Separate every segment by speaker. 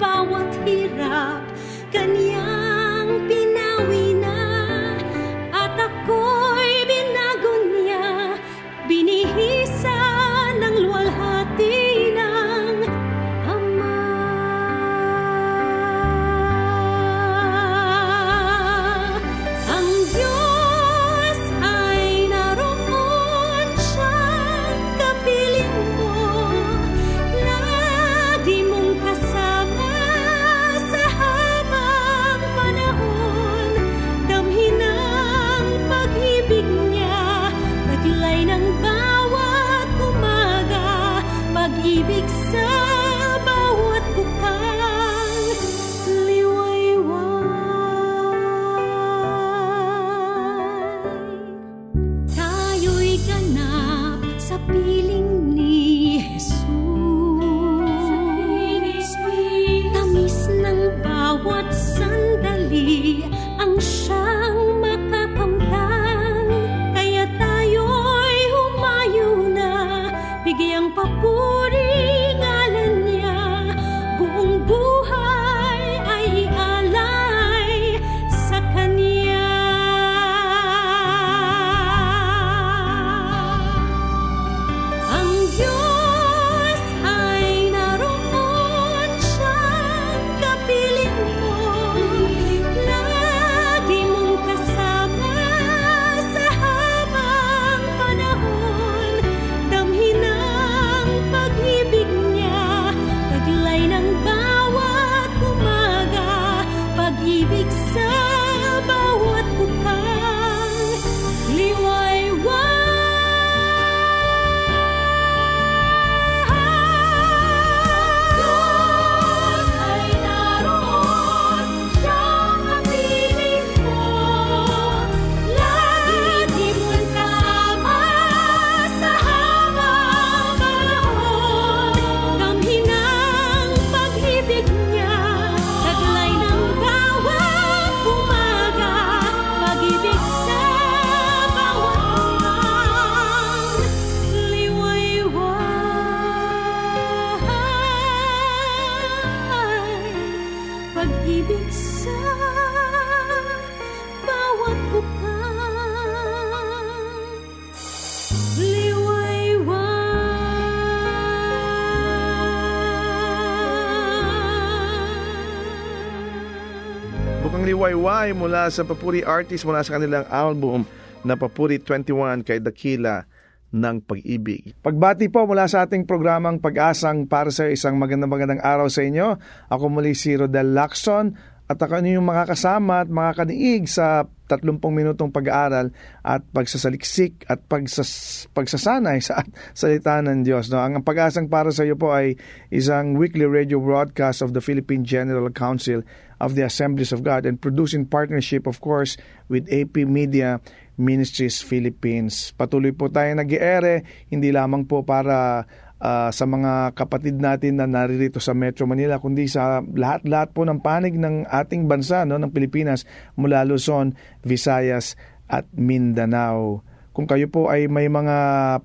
Speaker 1: about what he wrapped. Can you?
Speaker 2: Liwayway mula sa Papuri Artist mula sa kanilang album na Papuri 21 kay Dakila ng pag-ibig. Pagbati po mula sa ating programang Pag-asang para sa isang magandang magandang araw sa inyo. Ako muli si Rodel Lacson at ako yung makakasama at makakaniig sa 30 minutong pag-aaral at pagsasaliksik at pagsas, pagsasanay sa salita ng Diyos. No? Ang pag-asang para sa iyo po ay isang weekly radio broadcast of the Philippine General Council of the Assemblies of God and produced in partnership, of course, with AP Media Ministries Philippines. Patuloy po tayo nag-iere, hindi lamang po para uh, sa mga kapatid natin na naririto sa Metro Manila kundi sa lahat-lahat po ng panig ng ating bansa no ng Pilipinas mula Luzon, Visayas at Mindanao. Kung kayo po ay may mga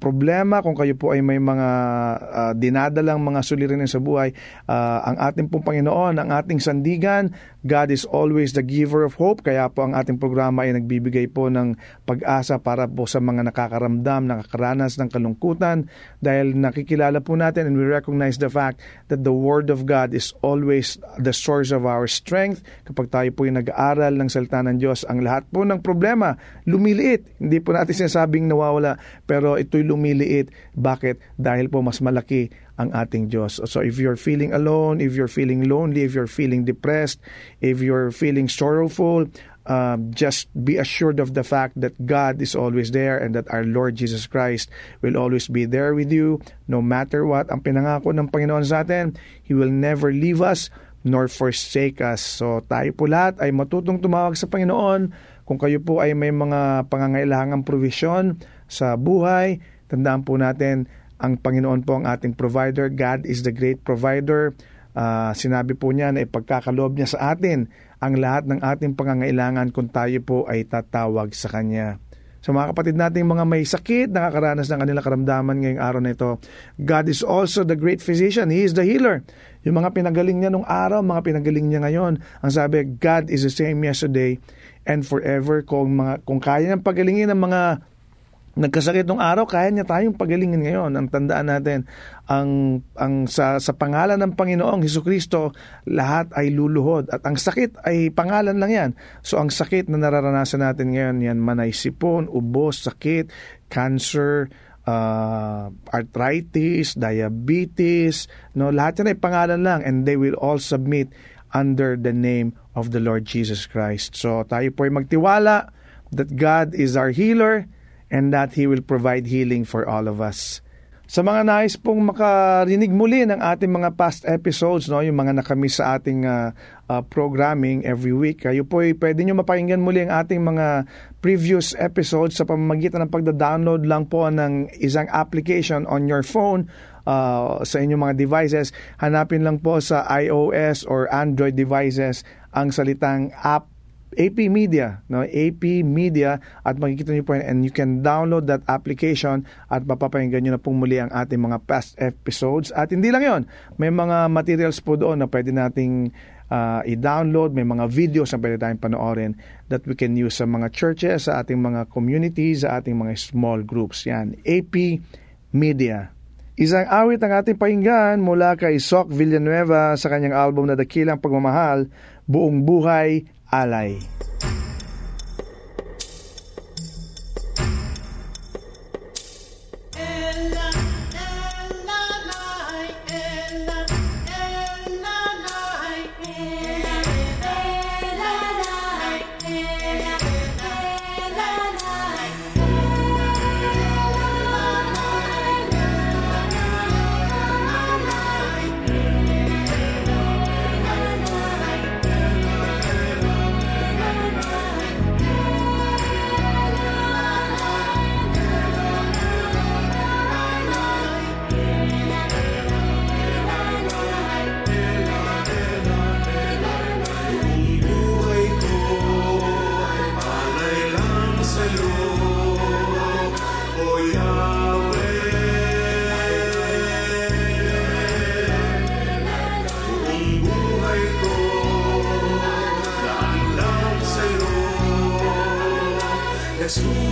Speaker 2: problema, kung kayo po ay may mga uh, dinadalang mga suliranin sa buhay, uh, ang ating pong Panginoon, ang ating sandigan, God is always the giver of hope. Kaya po ang ating programa ay nagbibigay po ng pag-asa para po sa mga nakakaramdam, nakakaranas ng kalungkutan dahil nakikilala po natin and we recognize the fact that the Word of God is always the source of our strength. Kapag tayo po ay nag-aaral ng salita ng Diyos, ang lahat po ng problema lumiliit. Hindi po natin sinasabing nawawala, pero ito'y lumiliit. Bakit? Dahil po mas malaki ang ating Diyos. So if you're feeling alone, if you're feeling lonely, if you're feeling depressed, if you're feeling sorrowful, uh, just be assured of the fact that God is always there and that our Lord Jesus Christ will always be there with you no matter what. Ang pinangako ng Panginoon sa atin, He will never leave us nor forsake us. So tayo po lahat ay matutong tumawag sa Panginoon. Kung kayo po ay may mga pangangailangang provision sa buhay, tandaan po natin ang Panginoon po ang ating provider. God is the great provider. Uh, sinabi po niya na ipagkakaloob niya sa atin ang lahat ng ating pangangailangan kung tayo po ay tatawag sa Kanya. Sa so, mga kapatid nating mga may sakit, nakakaranas ng kanilang karamdaman ngayong araw na ito, God is also the great physician. He is the healer. Yung mga pinagaling niya nung araw, mga pinagaling niya ngayon, ang sabi, God is the same yesterday and forever. Kung, mga, kung kaya niyang pagalingin ng mga nagkasakit nung araw, kaya niya tayong pagalingin ngayon. Ang tandaan natin, ang, ang sa, sa pangalan ng Panginoong Heso Kristo, lahat ay luluhod. At ang sakit ay pangalan lang yan. So ang sakit na nararanasan natin ngayon, yan man ay sipon, ubos, sakit, cancer, uh, arthritis, diabetes, no, lahat yan ay pangalan lang and they will all submit under the name of the Lord Jesus Christ. So tayo po ay magtiwala that God is our healer and that He will provide healing for all of us. Sa mga nais pong makarinig muli ng ating mga past episodes, no, yung mga nakamiss sa ating uh, uh, programming every week, kayo po ay pwede nyo mapakinggan muli ang ating mga previous episodes sa pamamagitan ng pagda-download lang po ng isang application on your phone uh, sa inyong mga devices. Hanapin lang po sa iOS or Android devices ang salitang app AP Media, no? AP Media at makikita niyo po yan and you can download that application at mapapakinggan niyo na pong muli ang ating mga past episodes. At hindi lang yon, may mga materials po doon na pwede nating uh, i-download, may mga videos na pwede tayong panoorin that we can use sa mga churches, sa ating mga communities, sa ating mga small groups. Yan, AP Media. Isang awit ang ating pakinggan mula kay Sok Villanueva sa kanyang album na Dakilang Pagmamahal, Buong Buhay alay. Jesús.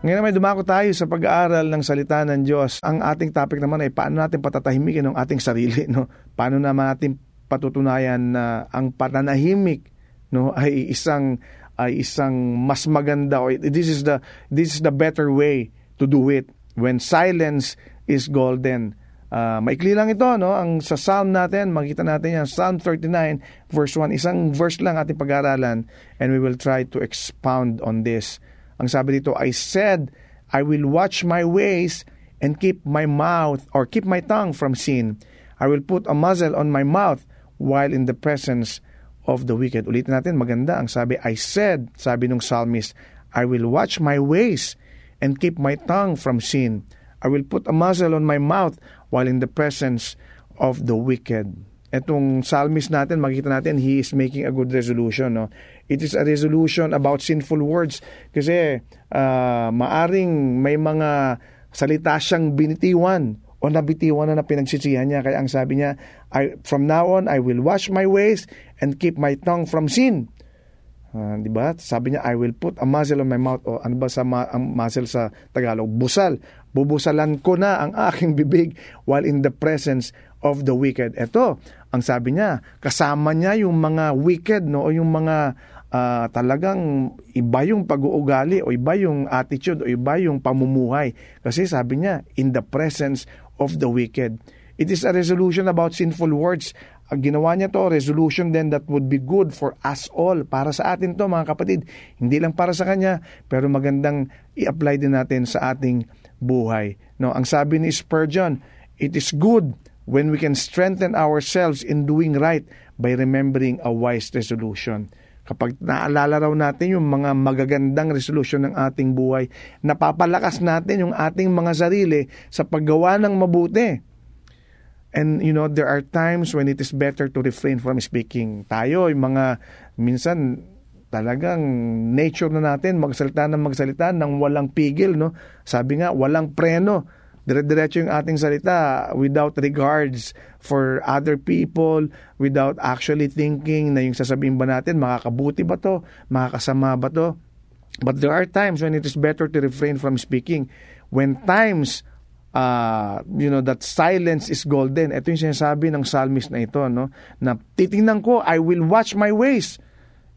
Speaker 2: Ngayon may dumako tayo sa pag-aaral ng salita ng Diyos. Ang ating topic naman ay paano natin patatahimikin ang ating sarili. No? Paano naman natin patutunayan na ang pananahimik no, ay isang ay isang mas maganda or this is the this is the better way to do it when silence is golden. Uh, maikli lang ito, no? Ang sa Psalm natin, makita natin yan, Psalm 39, verse 1. Isang verse lang ating pag-aralan and we will try to expound on this. Ang sabi dito, I said, I will watch my ways and keep my mouth or keep my tongue from sin. I will put a muzzle on my mouth while in the presence of the wicked. Ulitin natin, maganda ang sabi, I said, sabi ng psalmist, I will watch my ways and keep my tongue from sin. I will put a muzzle on my mouth while in the presence of the wicked. Etong psalmist natin, makita natin, he is making a good resolution. No? It is a resolution about sinful words kasi uh, maaring may mga salita siyang binitiwan o nabitiwan na na pinagsisihan niya. Kaya ang sabi niya, I, from now on, I will wash my ways and keep my tongue from sin. Uh, di ba? Sabi niya, I will put a muzzle on my mouth. O ano ba sa ma- ang muzzle sa Tagalog? Busal. Bubusalan ko na ang aking bibig while in the presence of the wicked. Ito, ang sabi niya, kasama niya yung mga wicked, no? O yung mga uh, talagang iba yung pag-uugali o iba yung attitude o iba yung pamumuhay. Kasi sabi niya, in the presence of the wicked. It is a resolution about sinful words. Ang ginawa niya to, resolution then that would be good for us all. Para sa atin to mga kapatid. Hindi lang para sa kanya, pero magandang i-apply din natin sa ating buhay. No, ang sabi ni Spurgeon, it is good when we can strengthen ourselves in doing right by remembering a wise resolution. Kapag naalala raw natin yung mga magagandang resolusyon ng ating buhay, napapalakas natin yung ating mga sarili sa paggawa ng mabuti. And you know, there are times when it is better to refrain from speaking. Tayo, yung mga, minsan, talagang nature na natin magsalita ng magsalita ng walang pigil, no? Sabi nga, walang preno dire-diretso yung ating salita without regards for other people, without actually thinking na yung sasabihin ba natin, makakabuti ba to, makakasama ba to. But there are times when it is better to refrain from speaking. When times uh, you know, that silence is golden. Ito yung sinasabi ng psalmist na ito, no? Na titingnan ko, I will watch my ways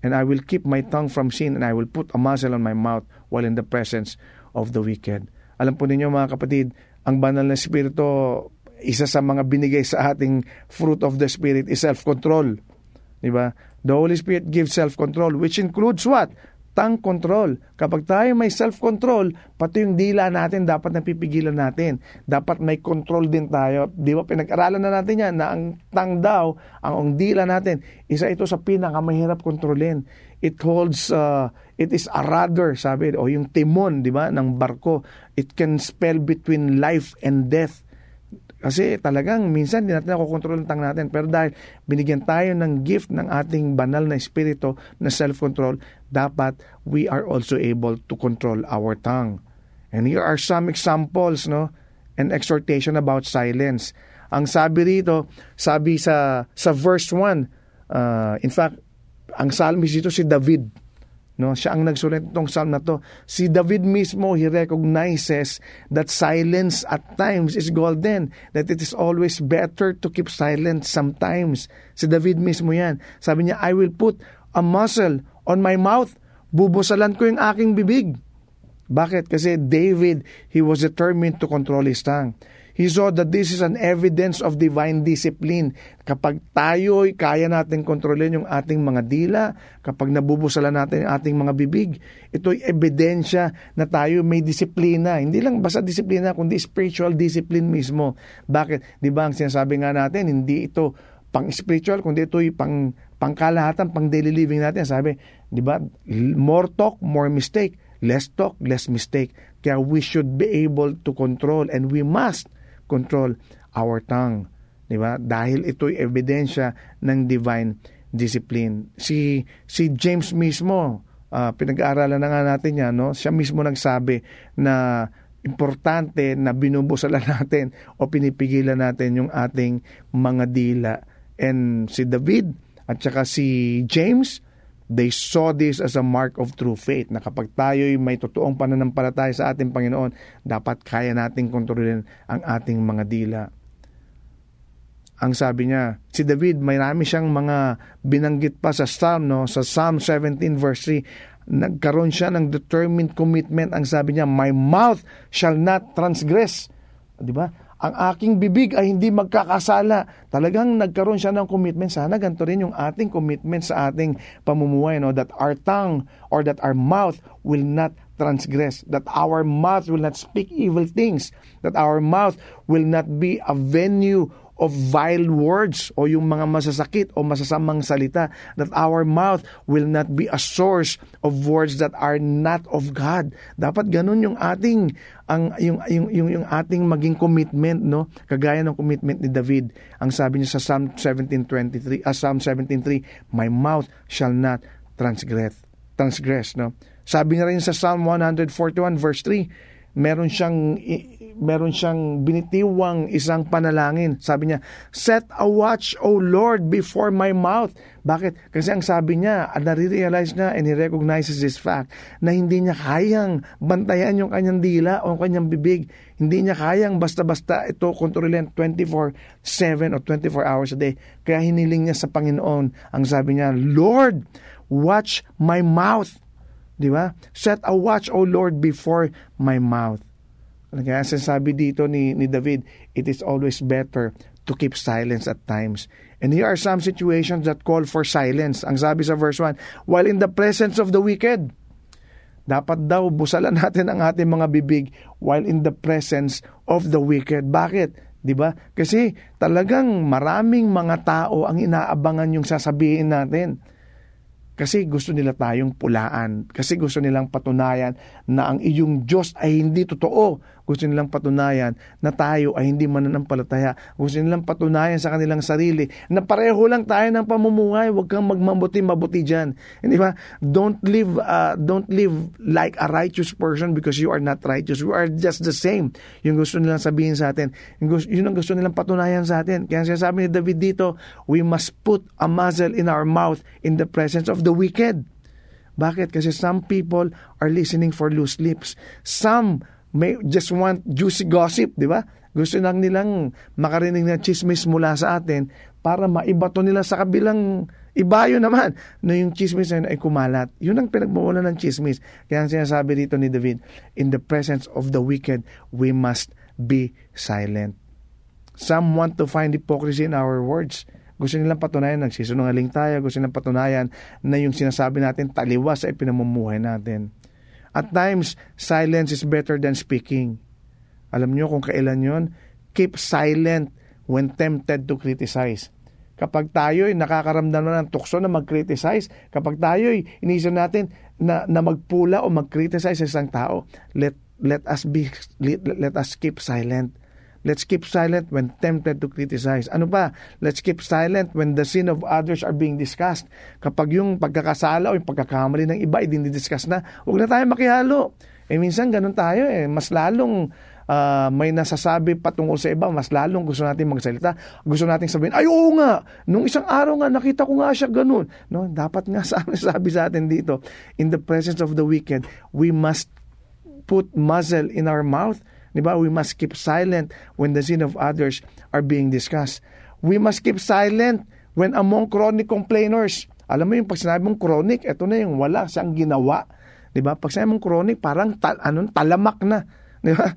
Speaker 2: and I will keep my tongue from sin and I will put a muzzle on my mouth while in the presence of the wicked. Alam po ninyo mga kapatid, ang banal na Espiritu, isa sa mga binigay sa ating fruit of the Spirit is self-control. Di ba? The Holy Spirit gives self-control, which includes what? Tongue control. Kapag tayo may self-control, pati yung dila natin dapat napipigilan natin. Dapat may control din tayo. Di ba? Pinag-aralan na natin yan na ang tang daw, ang, ang dila natin, isa ito sa pinakamahirap kontrolin. It holds uh, It is a rudder, sabi, o yung timon, di ba, ng barko. It can spell between life and death. Kasi talagang minsan hindi natin nakokontrol ang tang natin. Pero dahil binigyan tayo ng gift ng ating banal na espiritu na self-control, dapat we are also able to control our tongue. And here are some examples, no? An exhortation about silence. Ang sabi rito, sabi sa sa verse 1, uh, in fact, ang psalmist dito si David No, siya ang nagsulat nitong psalm na to. Si David mismo, he recognizes that silence at times is golden. That it is always better to keep silent sometimes. Si David mismo yan. Sabi niya, I will put a muzzle on my mouth. Bubusalan ko yung aking bibig. Bakit? Kasi David, he was determined to control his tongue. He saw that this is an evidence of divine discipline. Kapag tayo'y kaya natin kontrolin yung ating mga dila, kapag nabubusala natin yung ating mga bibig, ito'y ebidensya na tayo may disiplina. Hindi lang basta disiplina, kundi spiritual discipline mismo. Bakit? Di ba ang sinasabi nga natin, hindi ito pang spiritual, kundi ito'y pang pangkalahatan, pang daily living natin. Sabi, di ba? More talk, more mistake. Less talk, less mistake. Kaya we should be able to control and we must control our tongue. Di ba? Dahil ito'y ebidensya ng divine discipline. Si, si James mismo, uh, pinag-aaralan na nga natin yan, no? siya mismo nagsabi na importante na binubusalan natin o pinipigilan natin yung ating mga dila. And si David at saka si James, They saw this as a mark of true faith na kapag tayo'y may totoong pananampalataya sa ating Panginoon, dapat kaya nating kontrolin ang ating mga dila. Ang sabi niya, si David, may rami siyang mga binanggit pa sa Psalm, no? sa Psalm 17 verse 3, nagkaroon siya ng determined commitment. Ang sabi niya, my mouth shall not transgress. Di ba? Ang aking bibig ay hindi magkakasala. Talagang nagkaroon siya ng commitment. Sana ganito rin yung ating commitment sa ating pamumuhay. No? That our tongue or that our mouth will not transgress. That our mouth will not speak evil things. That our mouth will not be a venue of vile words o yung mga masasakit o masasamang salita that our mouth will not be a source of words that are not of God. Dapat ganun yung ating ang yung yung yung, yung ating maging commitment no? Kagaya ng commitment ni David. Ang sabi niya sa Psalm 17:23 uh, Psalm 17:3 my mouth shall not transgress transgress no? Sabi niya rin sa Psalm 141 verse 3 meron siyang meron siyang binitiwang isang panalangin. Sabi niya, Set a watch, O Lord, before my mouth. Bakit? Kasi ang sabi niya, nare-realize niya and he recognizes this fact na hindi niya kayang bantayan yung kanyang dila o kanyang bibig. Hindi niya kayang basta-basta ito kontrolin 24-7 o 24 hours a day. Kaya hiniling niya sa Panginoon. Ang sabi niya, Lord, watch my mouth. Di ba? Set a watch, O Lord, before my mouth. Kaya sabi dito ni, ni David, it is always better to keep silence at times. And here are some situations that call for silence. Ang sabi sa verse 1, while in the presence of the wicked, dapat daw busalan natin ang ating mga bibig while in the presence of the wicked. Bakit? 'Di ba? Kasi talagang maraming mga tao ang inaabangan yung sasabihin natin. Kasi gusto nila tayong pulaan. Kasi gusto nilang patunayan na ang iyong Diyos ay hindi totoo. Gusto nilang patunayan na tayo ay hindi mananampalataya. Gusto nilang patunayan sa kanilang sarili na pareho lang tayo ng pamumuhay. Huwag kang magmabuti-mabuti dyan. Hindi ba? Don't live, uh, don't live like a righteous person because you are not righteous. We are just the same. Yung gusto nilang sabihin sa atin. Yung gusto, yun ang gusto nilang patunayan sa atin. Kaya sinasabi ni David dito, we must put a muzzle in our mouth in the presence of the wicked. Bakit? Kasi some people are listening for loose lips. Some may just want juicy gossip, di ba? Gusto lang nilang makarinig ng chismis mula sa atin para maibato nila sa kabilang ibayo naman na yung chismis na ay kumalat. Yun ang pinagmumula ng chismis. Kaya ang sinasabi dito ni David, in the presence of the wicked, we must be silent. Some want to find hypocrisy in our words. Gusto nilang patunayan, nagsisunungaling tayo, gusto nilang patunayan na yung sinasabi natin taliwas ay pinamumuhay natin. At times, silence is better than speaking. Alam niyo kung kailan yon? Keep silent when tempted to criticize. Kapag tayo ay nakakaramdam na ng tukso na mag-criticize, kapag tayo ay inisip natin na, na magpula o mag-criticize sa isang tao, let let us be let, let us keep silent Let's keep silent when tempted to criticize. Ano pa? Let's keep silent when the sin of others are being discussed. Kapag yung pagkakasala o yung pagkakamali ng iba ay dinidiscuss na, huwag na tayo makihalo. Eh minsan ganun tayo eh. Mas lalong uh, may nasasabi patungkol sa iba, mas lalong gusto natin magsalita. Gusto natin sabihin, ay oo nga, nung isang araw nga, nakita ko nga siya ganun. No, dapat nga sabi sa atin dito, in the presence of the wicked, we must put muzzle in our mouth Di ba? We must keep silent when the sin of others are being discussed. We must keep silent when among chronic complainers. Alam mo yung pag sinabi mong chronic, ito na yung wala siyang ginawa. Di ba? Pag sinabi mong chronic, parang tal, ano, talamak na. Di ba?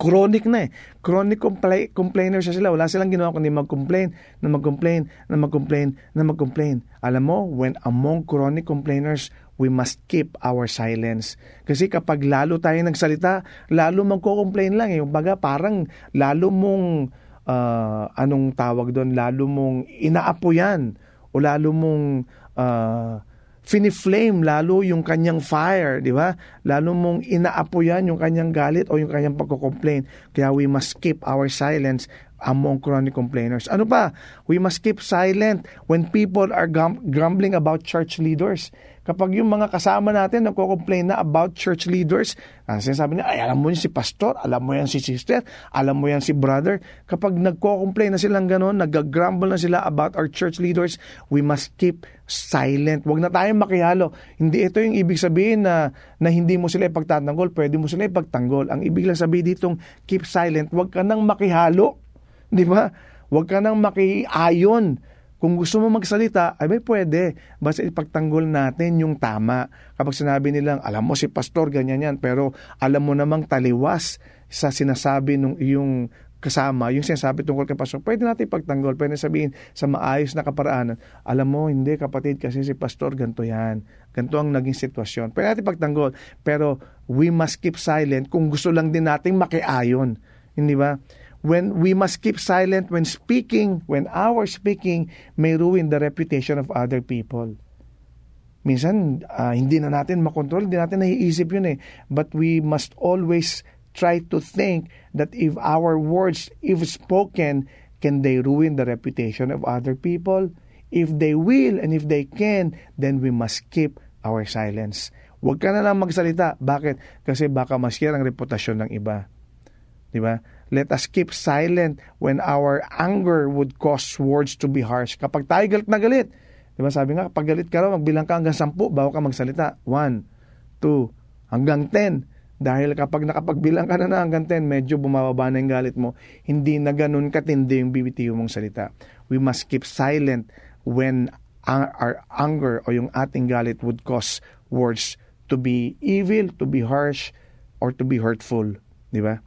Speaker 2: Chronic na eh. Chronic compla- complainers na sila. Wala silang ginawa kundi mag-complain, na mag-complain, na mag-complain, na mag-complain. Alam mo, when among chronic complainers, we must keep our silence. Kasi kapag lalo tayo nagsalita, lalo magko-complain lang. Eh. Baga parang lalo mong, uh, anong tawag doon, lalo mong inaapoyan o lalo mong uh, finiflame lalo yung kanyang fire, di ba? Lalo mong inaapoyan yung kanyang galit o yung kanyang pagko-complain. Kaya we must keep our silence among chronic complainers. Ano pa? We must keep silent when people are grumbling about church leaders. Kapag yung mga kasama natin nagko-complain na about church leaders, uh, sinasabi niya, ay alam mo yan si pastor, alam mo yan si sister, alam mo yan si brother. Kapag nagko-complain na silang gano'n, nag-grumble na sila about our church leaders, we must keep silent. Huwag na tayong makihalo. Hindi ito yung ibig sabihin na, na hindi mo sila ipagtatanggol, pwede mo sila ipagtanggol. Ang ibig lang sabihin ditong keep silent, huwag ka nang makihalo Di ba? Huwag ka nang makiayon. Kung gusto mo magsalita, ay may pwede. Basta ipagtanggol natin yung tama. Kapag sinabi nilang, alam mo si pastor, ganyan yan, pero alam mo namang taliwas sa sinasabi ng iyong kasama, yung sinasabi tungkol kay pastor, pwede natin ipagtanggol, pwede sabihin sa maayos na kaparaanan, alam mo, hindi kapatid, kasi si pastor, ganito yan. Ganito ang naging sitwasyon. Pwede natin ipagtanggol, pero we must keep silent kung gusto lang din nating makiayon. Hindi ba? When we must keep silent when speaking, when our speaking may ruin the reputation of other people. Minsan, uh, hindi na natin makontrol, hindi natin naiisip yun eh. But we must always try to think that if our words, if spoken, can they ruin the reputation of other people? If they will and if they can, then we must keep our silence. Huwag ka na lang magsalita. Bakit? Kasi baka masira ang reputasyon ng iba. Di ba? Let us keep silent when our anger would cause words to be harsh. Kapag tayo galit na galit, di ba sabi nga, kapag galit ka raw, magbilang ka hanggang sampu bago ka magsalita. One, two, hanggang ten. Dahil kapag nakapagbilang ka na na hanggang 10, medyo bumababa na yung galit mo, hindi na ganun katindi yung bibitiyo mong salita. We must keep silent when our anger o yung ating galit would cause words to be evil, to be harsh, or to be hurtful. Di ba?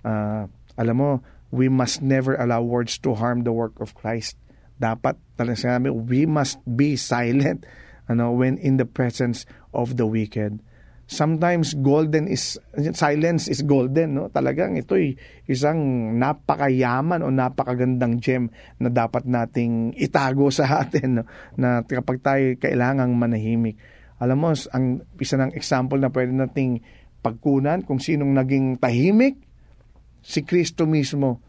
Speaker 2: Uh, alam mo, we must never allow words to harm the work of Christ. Dapat talaga sinabi, we must be silent ano, when in the presence of the wicked. Sometimes golden is silence is golden, no? Talagang ito'y isang napakayaman o napakagandang gem na dapat nating itago sa atin, no? Na kapag tayo kailangang manahimik. Alam mo, ang isa ng example na pwede nating pagkunan kung sinong naging tahimik si Kristo mismo.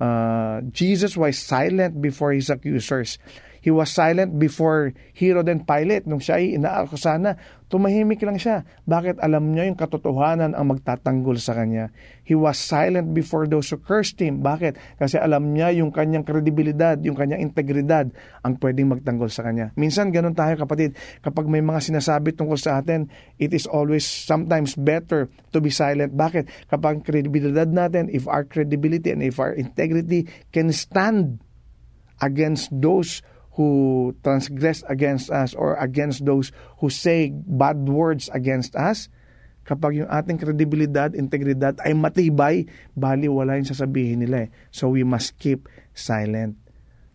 Speaker 2: Uh, Jesus was silent before his accusers. He was silent before Herod and Pilate. Nung siya ay inaakusahan na, tumahimik lang siya. Bakit? Alam niya yung katotohanan ang magtatanggol sa kanya. He was silent before those who cursed him. Bakit? Kasi alam niya yung kanyang kredibilidad, yung kanyang integridad ang pwedeng magtanggol sa kanya. Minsan ganun tayo kapatid. Kapag may mga sinasabi tungkol sa atin, it is always sometimes better to be silent. Bakit? Kapag kredibilidad natin, if our credibility and if our integrity can stand against those who transgress against us or against those who say bad words against us, kapag yung ating kredibilidad, integridad ay matibay, bali wala yung sasabihin nila eh. So we must keep silent.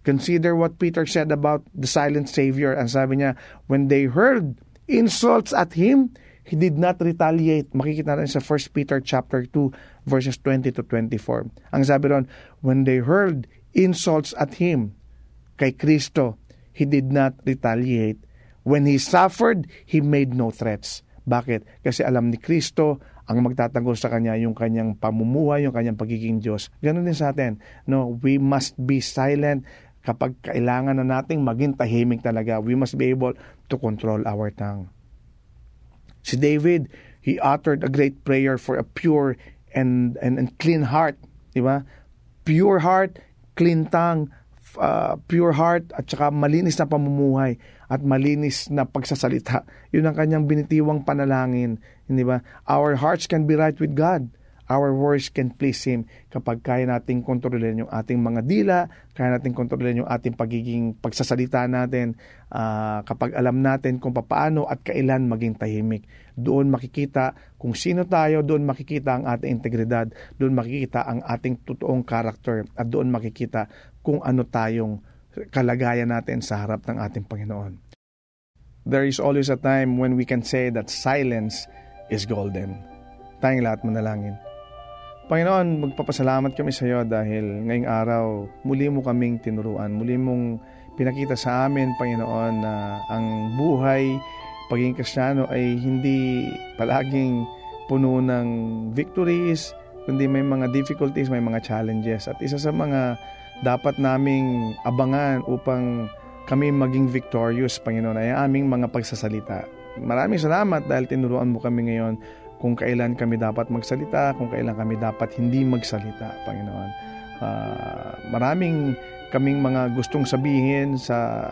Speaker 2: Consider what Peter said about the silent Savior. Ang sabi niya, when they heard insults at Him, He did not retaliate. Makikita natin sa 1 Peter chapter 2 verses 20 to 24. Ang sabi ron, when they heard insults at Him, kay Kristo, he did not retaliate. When he suffered, he made no threats. Bakit? Kasi alam ni Kristo ang magtatanggol sa kanya yung kanyang pamumuhay, yung kanyang pagiging Diyos. Ganon din sa atin. No, we must be silent kapag kailangan na nating maging tahimik talaga. We must be able to control our tongue. Si David, he uttered a great prayer for a pure and and, and clean heart, di ba? Pure heart, clean tongue, uh, pure heart at saka malinis na pamumuhay at malinis na pagsasalita. Yun ang kanyang binitiwang panalangin. Hindi ba? Our hearts can be right with God. Our words can please Him kapag kaya nating kontrolin yung ating mga dila, kaya nating kontrolin yung ating pagiging pagsasalita natin, uh, kapag alam natin kung paano at kailan maging tahimik. Doon makikita kung sino tayo, doon makikita ang ating integridad, doon makikita ang ating totoong character, at doon makikita kung ano tayong kalagayan natin sa harap ng ating Panginoon. There is always a time when we can say that silence is golden. Tayong lahat manalangin. Panginoon, magpapasalamat kami sa iyo dahil ngayong araw muli mo kaming tinuruan. Muli mong pinakita sa amin, Panginoon, na ang buhay, pagiging kristyano ay hindi palaging puno ng victories, kundi may mga difficulties, may mga challenges. At isa sa mga dapat naming abangan upang kami maging victorious, Panginoon, ay aming mga pagsasalita. Maraming salamat dahil tinuruan mo kami ngayon kung kailan kami dapat magsalita, kung kailan kami dapat hindi magsalita, Panginoon. Uh, maraming kaming mga gustong sabihin sa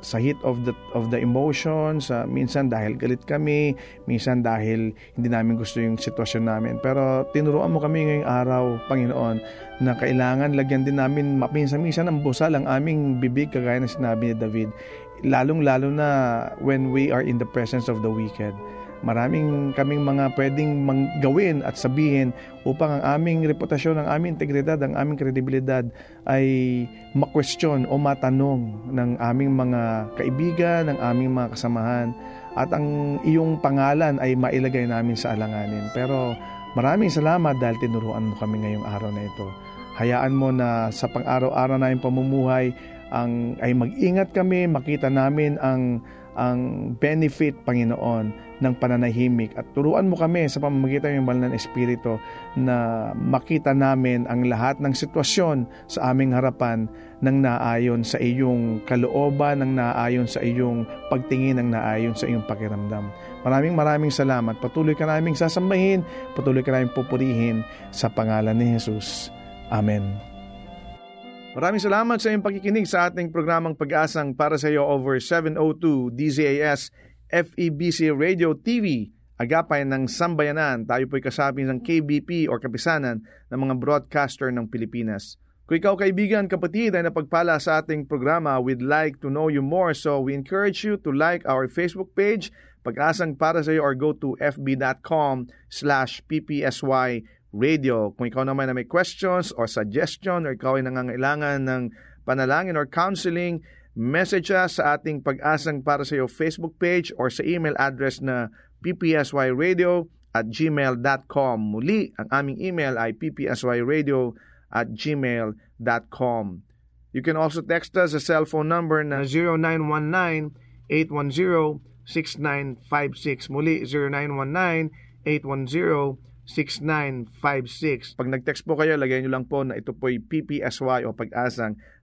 Speaker 2: sa heat of the of the emotions, uh, minsan dahil galit kami, minsan dahil hindi namin gusto yung sitwasyon namin. Pero tinuruan mo kami ngayong araw, Panginoon, na kailangan lagyan din namin minsan-minsan ng busal ang aming bibig kagaya ng sinabi ni David, lalong-lalo na when we are in the presence of the wicked. Maraming kaming mga pwedeng gawin at sabihin upang ang aming reputasyon, ang aming integridad, ang aming kredibilidad ay makwestiyon o matanong ng aming mga kaibigan, ng aming mga kasamahan at ang iyong pangalan ay mailagay namin sa alanganin. Pero maraming salamat dahil tinuruan mo kami ngayong araw na ito. Hayaan mo na sa pang-araw-araw na pamumuhay ang ay mag-ingat kami, makita namin ang ang benefit, Panginoon, ng pananahimik at turuan mo kami sa pamamagitan ng banal ng Espiritu na makita namin ang lahat ng sitwasyon sa aming harapan ng naayon sa iyong kalooban, ng naayon sa iyong pagtingin, ng naayon sa iyong pakiramdam. Maraming maraming salamat. Patuloy ka naming sasambahin, patuloy ka naming pupurihin sa pangalan ni Jesus. Amen. Maraming salamat sa iyong pakikinig sa ating programang Pag-asang para sa iyo over 702 DZAS FEBC Radio TV agapay ng sambayanan. Tayo po'y kasabi ng KBP or kapisanan ng mga broadcaster ng Pilipinas. Kung ikaw kaibigan, kapatid ay napagpala sa ating programa, we'd like to know you more. So we encourage you to like our Facebook page, Pag-asang para sa iyo or go to fb.com slash ppsy radio. Kung ikaw naman na may questions or suggestion or ikaw ay nangangailangan ng panalangin or counseling, message us sa ating pag-asang para sa iyo Facebook page or sa email address na ppsyradio at gmail.com. Muli, ang aming email ay ppsyradio at gmail.com. You can also text us sa cellphone number na 0919-810-6956. Muli, 0919-810-6956. 6956. Pag nag-text po kayo, lagay nyo lang po na ito po'y PPSY o pag-asang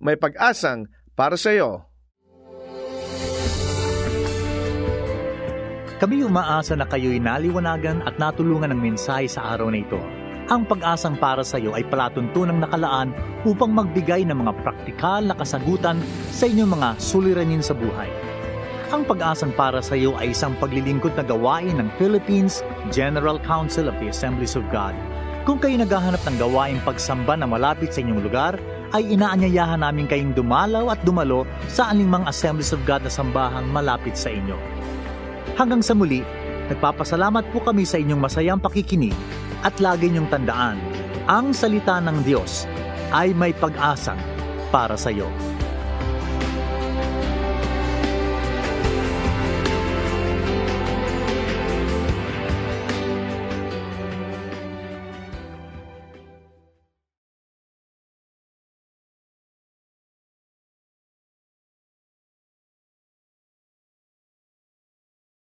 Speaker 2: may pag-asang para sa iyo.
Speaker 1: Kami umaasa na kayo'y naliwanagan at natulungan ng mensahe sa araw na ito. Ang pag-asang para sa iyo ay palatuntunang nakalaan upang magbigay ng mga praktikal na kasagutan sa inyong mga suliranin sa buhay. Ang pag-asang para sa iyo ay isang paglilingkod na gawain ng Philippines General Council of the Assemblies of God. Kung kayo naghahanap ng gawain pagsamba na malapit sa inyong lugar, ay inaanyayahan namin kayong dumalaw at dumalo sa aningmang Assemblies of God na sambahang malapit sa inyo. Hanggang sa muli, nagpapasalamat po kami sa inyong masayang pakikinig at lagi niyong tandaan, ang salita ng Diyos ay may pag-asang para sa iyo.